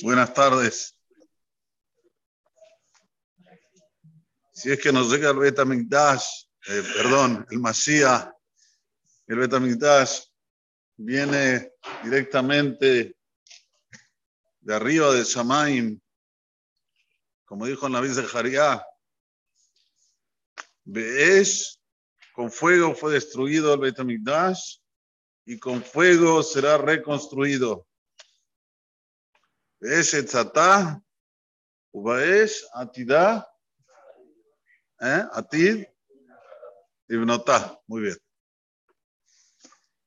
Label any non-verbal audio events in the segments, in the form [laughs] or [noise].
Buenas tardes. Si es que nos llega el Betamigdash, eh, perdón, el Mashiach, el Betamigdash viene directamente de arriba de Shamaim, como dijo en la de Jariá, Beesh, con fuego fue destruido el Betamigdash y con fuego será reconstruido. Beesh etzatá, ubaesh atidá, ¿eh? atid, ibnotá. Muy bien.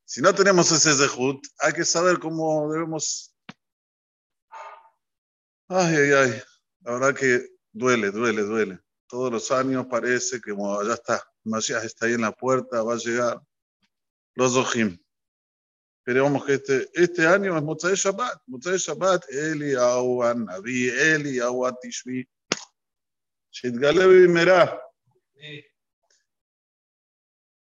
Si no tenemos ese zehut, hay que saber cómo debemos. Ay, ay, ay. La verdad que duele, duele, duele. Todos los años parece que ya está, Mashiach está ahí en la puerta, va a llegar los Ojim. Esperemos que este, este año es Motzai Shabbat. Motzai Shabbat, Eli Awan Nabi, Eli Awan Tishvi. Shitgalevi Merah.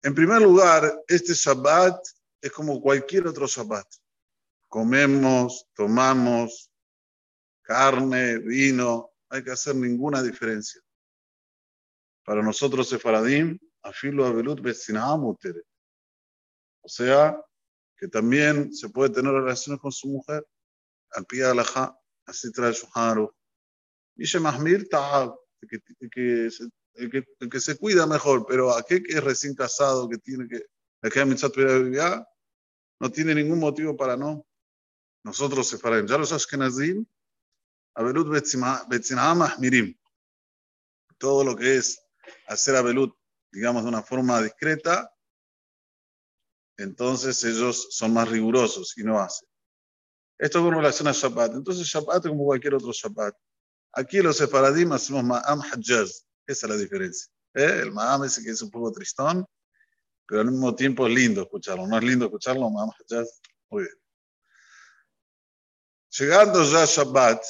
En primer lugar, este Shabbat es como cualquier otro Shabbat. Comemos, tomamos carne, vino, no hay que hacer ninguna diferencia. Para nosotros, Sefaradim, afilo abelut mutere. O sea, que también se puede tener relaciones con su mujer, al pie de la así trae su jaro. Dice Mahmir Ta'ab, que, que, el que, el que se cuida mejor, pero aquel que es recién casado, que tiene que, no tiene ningún motivo para no. Nosotros separar. Ya los Ashkenazim, Abelut Mirim. Todo lo que es hacer Abelut, digamos, de una forma discreta, entonces ellos son más rigurosos y no hacen. Esto con relación a Shabbat. Entonces Shabbat es como cualquier otro Shabbat. Aquí los separadim hacemos Ma'am Hajjaz. Esa es la diferencia. ¿Eh? El Ma'am ese que es un poco tristón, pero al mismo tiempo es lindo escucharlo. ¿No es lindo escucharlo, Ma'am Hajjaz? Muy bien. Llegando ya a Shabbat,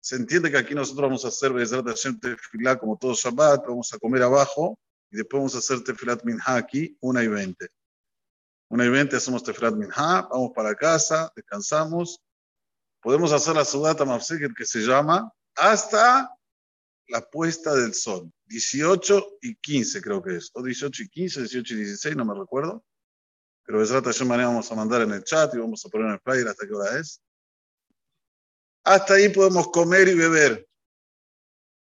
se entiende que aquí nosotros vamos a hacer Bezrat Hashem Tefilá como todo Shabbat, vamos a comer abajo y después vamos a hacer Tefilat Minha aquí, una y veinte. Una y veinte hacemos Tefilat Minha, vamos para casa, descansamos. Podemos hacer la Sudata Mafseker que se llama hasta la puesta del sol. 18 y 15 creo que es. O 18 y 15, 18 y 16, no me recuerdo. Pero Besrat Hashem vamos a mandar en el chat y vamos a poner en el flyer hasta qué hora es. Hasta ahí podemos comer y beber.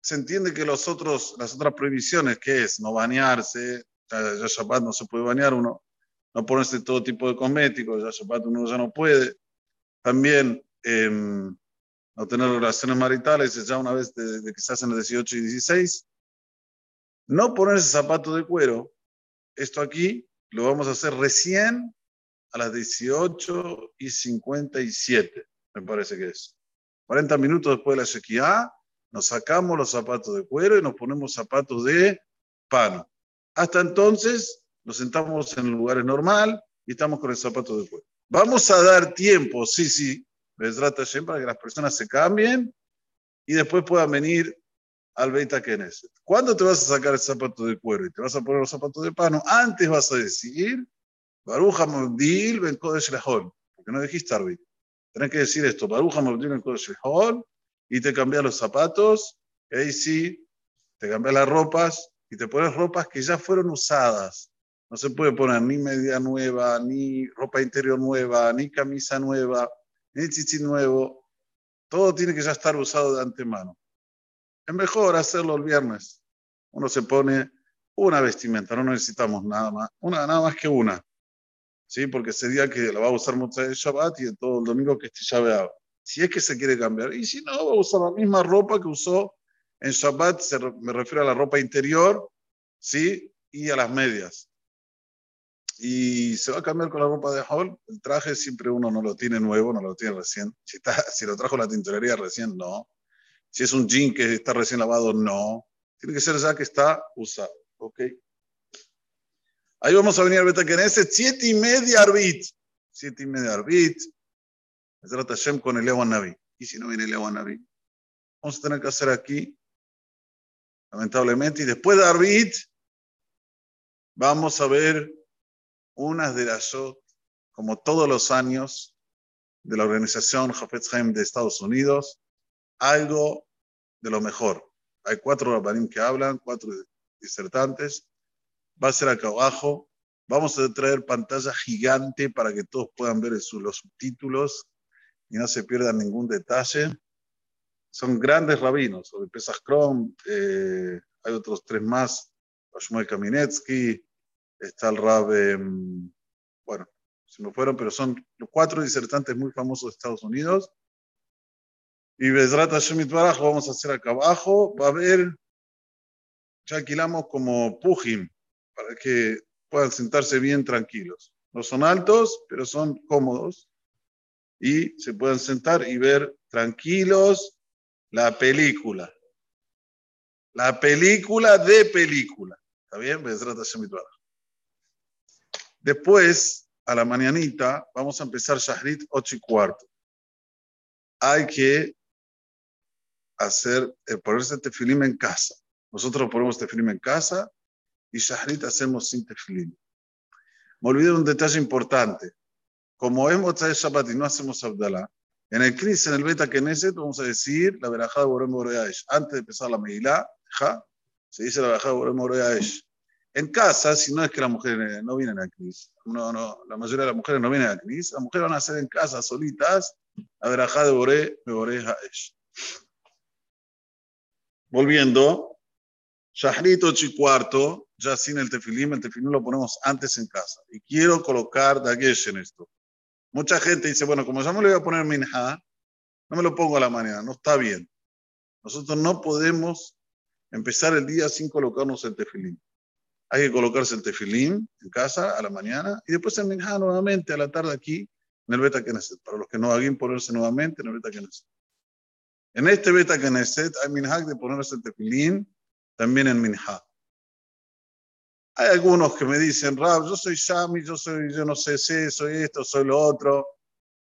Se entiende que los otros, las otras prohibiciones, que es no bañarse, ya, ya Shabbat no se puede bañar uno, no ponerse todo tipo de cosméticos, ya Shabbat uno ya no puede. También eh, no tener relaciones maritales ya una vez de, que se hacen los 18 y 16. No ponerse zapato de cuero. Esto aquí lo vamos a hacer recién a las 18 y 57, me parece que es. 40 minutos después de la sequía, nos sacamos los zapatos de cuero y nos ponemos zapatos de pano. Hasta entonces nos sentamos en lugares normal y estamos con el zapato de cuero. Vamos a dar tiempo, sí, sí, Besrat para que las personas se cambien y después puedan venir al Beita Knesset. ¿Cuándo te vas a sacar el zapato de cuero y te vas a poner los zapatos de pano? Antes vas a decir, Baruja Mabdil Ben Kodesh Lehol, porque no dijiste Arbit. Tienes que decir esto, Baruja Mabdil Ben Kodesh Lehol, y te cambias los zapatos, y ahí sí, te cambias las ropas y te pones ropas que ya fueron usadas. No se puede poner ni media nueva, ni ropa interior nueva, ni camisa nueva ni chichi nuevo, todo tiene que ya estar usado de antemano. Es mejor hacerlo el viernes. Uno se pone una vestimenta, no necesitamos nada más, una, nada más que una. ¿Sí? Porque ese día que la va a usar mucho el Shabbat y todo el domingo que esté llaveado. Si es que se quiere cambiar. Y si no, va a usar la misma ropa que usó en Shabbat, me refiero a la ropa interior, ¿sí? Y a las medias y se va a cambiar con la ropa de Hall. El traje siempre uno no lo tiene nuevo, no lo tiene recién. Si, está, si lo trajo la tintorería recién, no. Si es un jean que está recién lavado, no. Tiene que ser ya que está usado. ¿Ok? Ahí vamos a venir al Beta Knesset, siete y media arbit. Siete y media arbit. trata Hashem con el Ewan Navi. Y si no viene el Ewan Navi, vamos a tener que hacer aquí, lamentablemente. Y después de arbit, vamos a ver unas de las como todos los años, de la organización Hafetz Haim de Estados Unidos, algo de lo mejor. Hay cuatro rabanim que hablan, cuatro disertantes. Va a ser acá abajo. Vamos a traer pantalla gigante para que todos puedan ver los subtítulos y no se pierdan ningún detalle. Son grandes rabinos, sobre Krom, eh, hay otros tres más, Shmuel Kaminetsky, está el Rab, em, bueno, se me fueron, pero son los cuatro disertantes muy famosos de Estados Unidos. Y Bezrat Hashem vamos a hacer acá abajo, va a haber, ya alquilamos como Pujim, para que puedan sentarse bien tranquilos. No son altos, pero son cómodos y se puedan sentar y ver tranquilos la película. La película de película. ¿Está bien? Después, a la mañanita, vamos a empezar Shahrit 8 y cuarto. Hay que hacer, eh, ponerse tefilim en casa. Nosotros ponemos tefilim en casa y Shahrit hacemos sin tefilim. Me olvidé un detalle importante. Como es Motzai Shabbat y no hacemos Abdallah, en el Knis, en el Beta Knesset, vamos a decir la verajá de Borem. Antes de empezar la Megilá, se dice la verajá de Borem. En casa, si no es que las mujeres no vienen al Knis, no, no, la mayoría de las mujeres no vienen al Knis, las mujeres van a hacer en casa solitas la verajá de Boré Boreaesh. Volviendo, Shahrit y cuarto, ya sin el tefilim, el tefilim lo ponemos antes en casa. Y quiero colocar Dagesh en esto. Mucha gente dice, bueno, como ya me lo voy a poner minha, no me lo pongo a la mañana, no está bien. Nosotros no podemos empezar el día sin colocarnos el tefilín. Hay que colocarse el tefilín en casa a la mañana y después el minha nuevamente a la tarde aquí en el Beta Knesset. Para los que no hagan ponerse nuevamente en el Beta Knesset. En este Beta Knesset hay minhag de ponerse el tefilín también en minha. Hay algunos que me dicen, Rab, yo soy Shami, yo soy, yo no sé si soy esto, soy lo otro.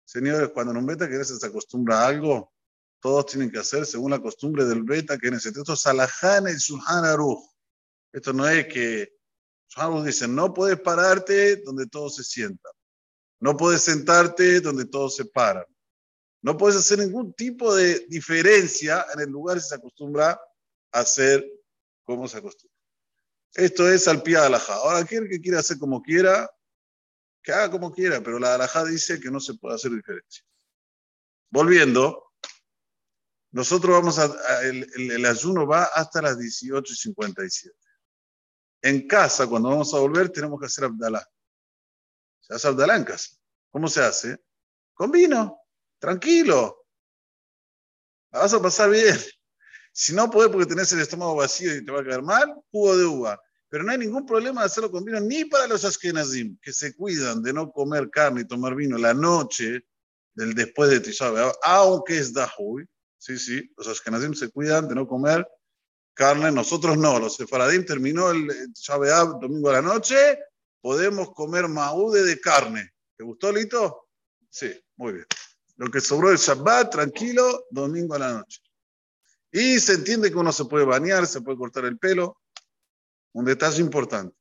Señores, cuando en un beta que se acostumbra a algo, todos tienen que hacer según la costumbre del beta que necesita. Esto es y Sulhan Aruj. Esto no es que Sulhan dice, no puedes pararte donde todos se sientan. No puedes sentarte donde todos se paran. No puedes hacer ningún tipo de diferencia en el lugar si se acostumbra a hacer como se acostumbra. Esto es al pie de alajá. Ahora, aquel que quiera hacer como quiera, que haga como quiera, pero la alajá dice que no se puede hacer diferencia. Volviendo, nosotros vamos a, el, ayuno va hasta las 18 y 57. En casa, cuando vamos a volver, tenemos que hacer Abdalá. Se hace Abdalá en casa. ¿Cómo se hace? Con vino, tranquilo. La vas a pasar bien. Si no puedes porque tenés el estómago vacío y te va a caer mal, jugo de uva. Pero no hay ningún problema de hacerlo con vino, ni para los ashkenazim, que se cuidan de no comer carne y tomar vino la noche del después de Tisha aunque es Dahui. Sí, sí, los ashkenazim se cuidan de no comer carne, nosotros no. Los sefaradim terminó el Tisha domingo a la noche, podemos comer maude de carne. ¿Te gustó, Lito? Sí, muy bien. Lo que sobró el Shabbat, tranquilo, domingo a la noche. Y se entiende que uno se puede bañar, se puede cortar el pelo. Un detalle importante.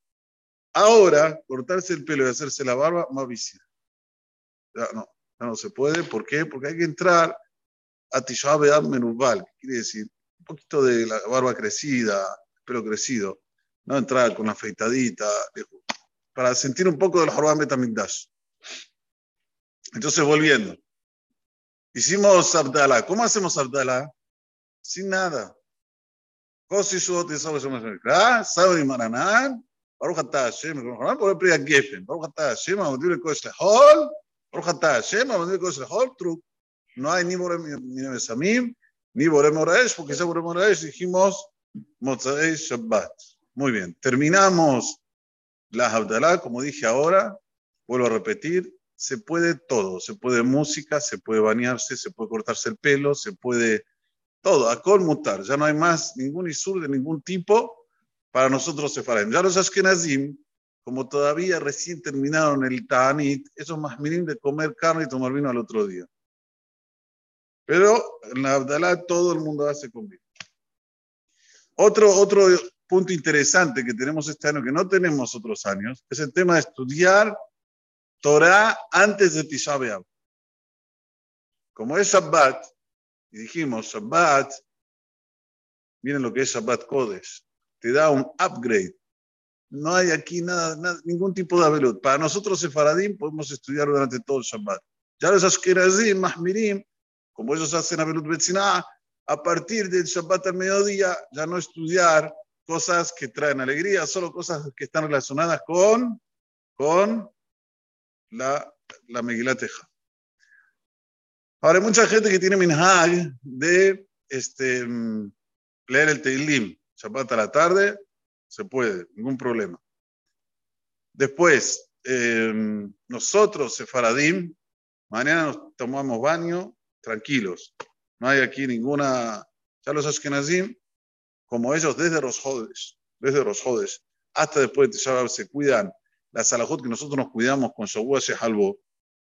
Ahora, cortarse el pelo y hacerse la barba, más vicia. Ya no, ya no se puede. ¿Por qué? Porque hay que entrar a Tisha Menubal, que quiere decir un poquito de la barba crecida, pelo crecido. No entrar con una afeitadita, para sentir un poco del Jorban Betamigdash. Entonces, volviendo. Hicimos Abdalá. ¿Cómo hacemos Abdalá? sin nada. Saudi Maranan, Baruch Atah Hashem, por el Gefen, Baruch Atah Hashem, Amadir el Kosh Lehol, Amadir el. No hay ni Samim, ni Borem porque ese Borem dijimos Motzai Shabbat. Muy bien, terminamos la Abdalá, como dije ahora, vuelvo a repetir, se puede todo, se puede música, se puede bañarse, se puede cortarse el pelo, se puede todo, a conmutar. Ya no hay más ningún isur de ningún tipo para nosotros sefarim. Ya los ashkenazim, como todavía recién terminaron el ta'anit, eso más minim de comer carne y tomar vino al otro día. Pero en la Abdalá todo el mundo hace con vino. Otro, otro punto interesante que tenemos este año, que no tenemos otros años, es el tema de estudiar Torah antes de Tisha como es Shabbat, y dijimos Shabbat, miren lo que es Shabbat Kodesh, te da un upgrade. No hay aquí nada, ningún tipo de avelud. Para nosotros, Sefaradim, podemos estudiar durante todo el Shabbat. Ya los Ashkenazim, Mahmirim, como ellos hacen avelud Betziná, a partir del Shabbat al mediodía, ya no estudiar cosas que traen alegría, solo cosas que están relacionadas con, con la, la Megilateja. Ahora, hay mucha gente que tiene minhag de este, leer el Teilim, Shabbat a la tarde, se puede, ningún problema. Después, em, nosotros, Sefaradim, mañana nos tomamos baño tranquilos. No hay aquí ninguna. Ya los Ashkenazim, como ellos desde los jodes, desde los jodes, hasta después de Shabbat se cuidan la salahot que nosotros nos cuidamos con Shavuot Shehalbo,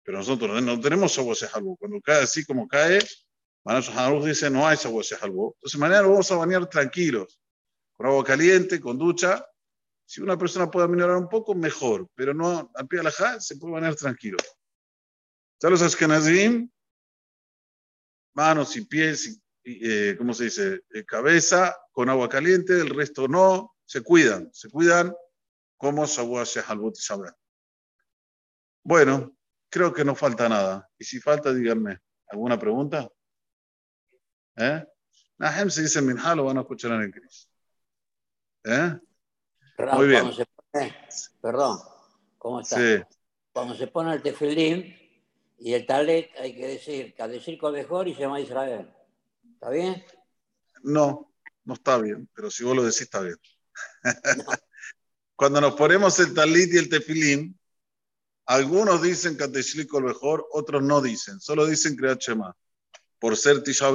pero nosotros no tenemos Shavuot Shehalbo. Cuando cae así como cae, Manuel dice no hay Shavuot Shehalbo. Entonces mañana vamos a bañar tranquilos, con agua caliente, con ducha. Si una persona puede minorar un poco, mejor, pero no al pie de la se puede bañar tranquilo. Ya los Ashkenazim manos y pies, y, eh, ¿cómo se dice? Eh, cabeza con agua caliente, el resto no, se cuidan, se cuidan como Halbut y. Bueno, creo que no falta nada. Y si falta, díganme, ¿alguna pregunta? ¿Eh? Nahem se dice Minhal, lo van a escuchar en el Cris. ¿Eh? Perdón, Muy bien. perdón, ¿cómo está? Sí. Cuando se pone el tefilín, y el talet hay que decir, que decir mejor y se llama. ¿Está bien? No, no está bien, pero si vos lo decís está bien. [laughs] Cuando nos ponemos el talit y el tefilín, algunos dicen Kateshlik mejor, otros no dicen, solo dicen Kriyat. Por ser Tisha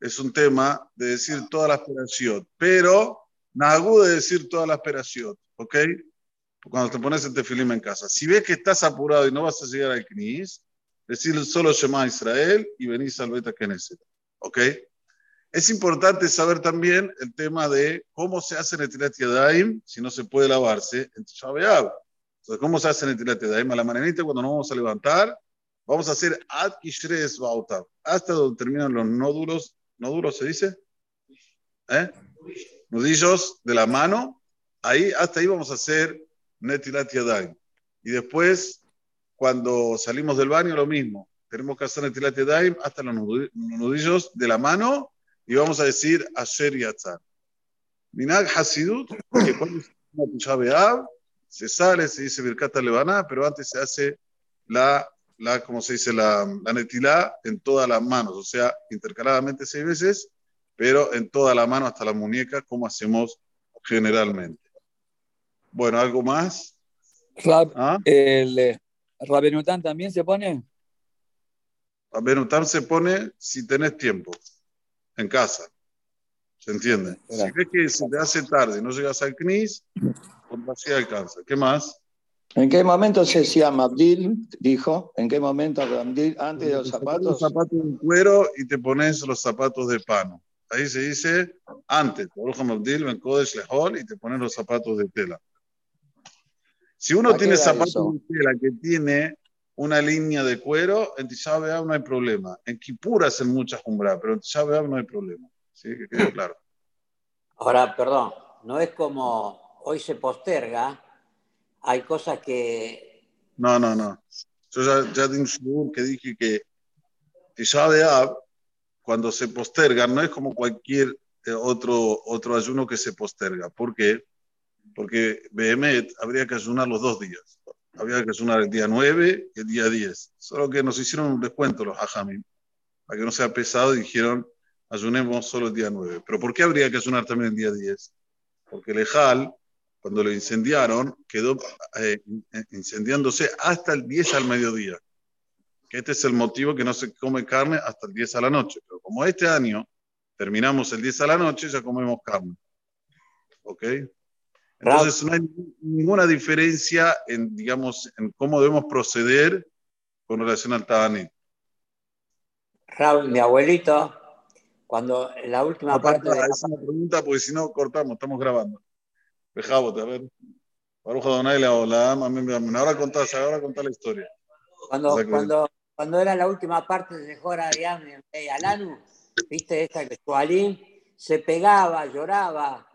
es un tema de decir todas las operaciones, pero Nagu de decir todas las operaciones, ¿ok? Cuando te pones el tefilim en casa. Si ves que estás apurado y no vas a llegar al Knis, decir solo Shema Israel y venís al Beta Knesset. ¿Ok? Es importante saber también el tema de cómo se hace el Yadayim si no se puede lavarse en Tisha Entonces, ¿cómo se hace el Yadayim? A la mañanita, cuando nos vamos a levantar, vamos a hacer Ad Kishres Bauta, hasta donde terminan los nódulos. ¿Nódulos se dice? ¿Eh? Nudillos de la mano. Ahí, hasta ahí vamos a hacer Netilat Yadayim. Y después, cuando salimos del baño, lo mismo. Tenemos que hacer Netilat Yadayim hasta los nudillos de la mano y vamos a decir Asher Yatzar. Minag Hasidut, que cuando se sale, se dice Birkata Levaná, pero antes se hace la, la como se dice, la, la netilá en todas las manos, o sea, intercaladamente seis veces, pero en toda la mano hasta la muñeca, como hacemos generalmente. Bueno, ¿algo más? ¿Ah? ¿El eh, Rabenután también se pone? Rabenután se pone si tenés tiempo, en casa. ¿Se entiende? Si ves que se te hace tarde y no llegas al CNIS, pues así alcanza. ¿Qué más? ¿En qué momento se llama Abdil? Dijo. ¿En qué momento Abdil? Antes de los zapatos. Los zapatos de cuero y te pones los zapatos de pano. Ahí se dice antes. Abdil, ven y te pones los zapatos de tela. Si uno tiene zapatos de tela que tiene una línea de cuero, en Tisha no hay problema. En Kipura hacen muchas umbras, pero en Tisha no hay problema. ¿Sí? Que quede [laughs] claro. Ahora, perdón, no es como hoy se posterga, hay cosas que... No, no, no. Yo ya, ya di un que dije que Tisha cuando se posterga, no es como cualquier eh, otro, otro ayuno que se posterga. ¿Por qué? Porque Behemet habría que ayunar los dos días. Habría que ayunar el día 9 y el día 10. Solo que nos hicieron un descuento los hajamim, para que no sea pesado, y dijeron, ayunemos solo el día 9. Pero ¿por qué habría que ayunar también el día 10? Porque el cuando lo incendiaron, quedó eh, incendiándose hasta el 10 al mediodía. Que este es el motivo que no se come carne hasta el 10 a la noche. Pero como este año terminamos el 10 a la noche, ya comemos carne. ¿Ok? Entonces no hay ninguna diferencia en, digamos, en cómo debemos proceder con relación al Tabanit. Raúl, mi abuelito, cuando en la última parte de Es una pregunta porque si no cortamos, estamos grabando. Dejábote, a ver. Ahora contás, ahora contá la historia. Cuando, cuando, cuando era la última parte de Jora de Alanu, viste esta que Sualín se pegaba, lloraba,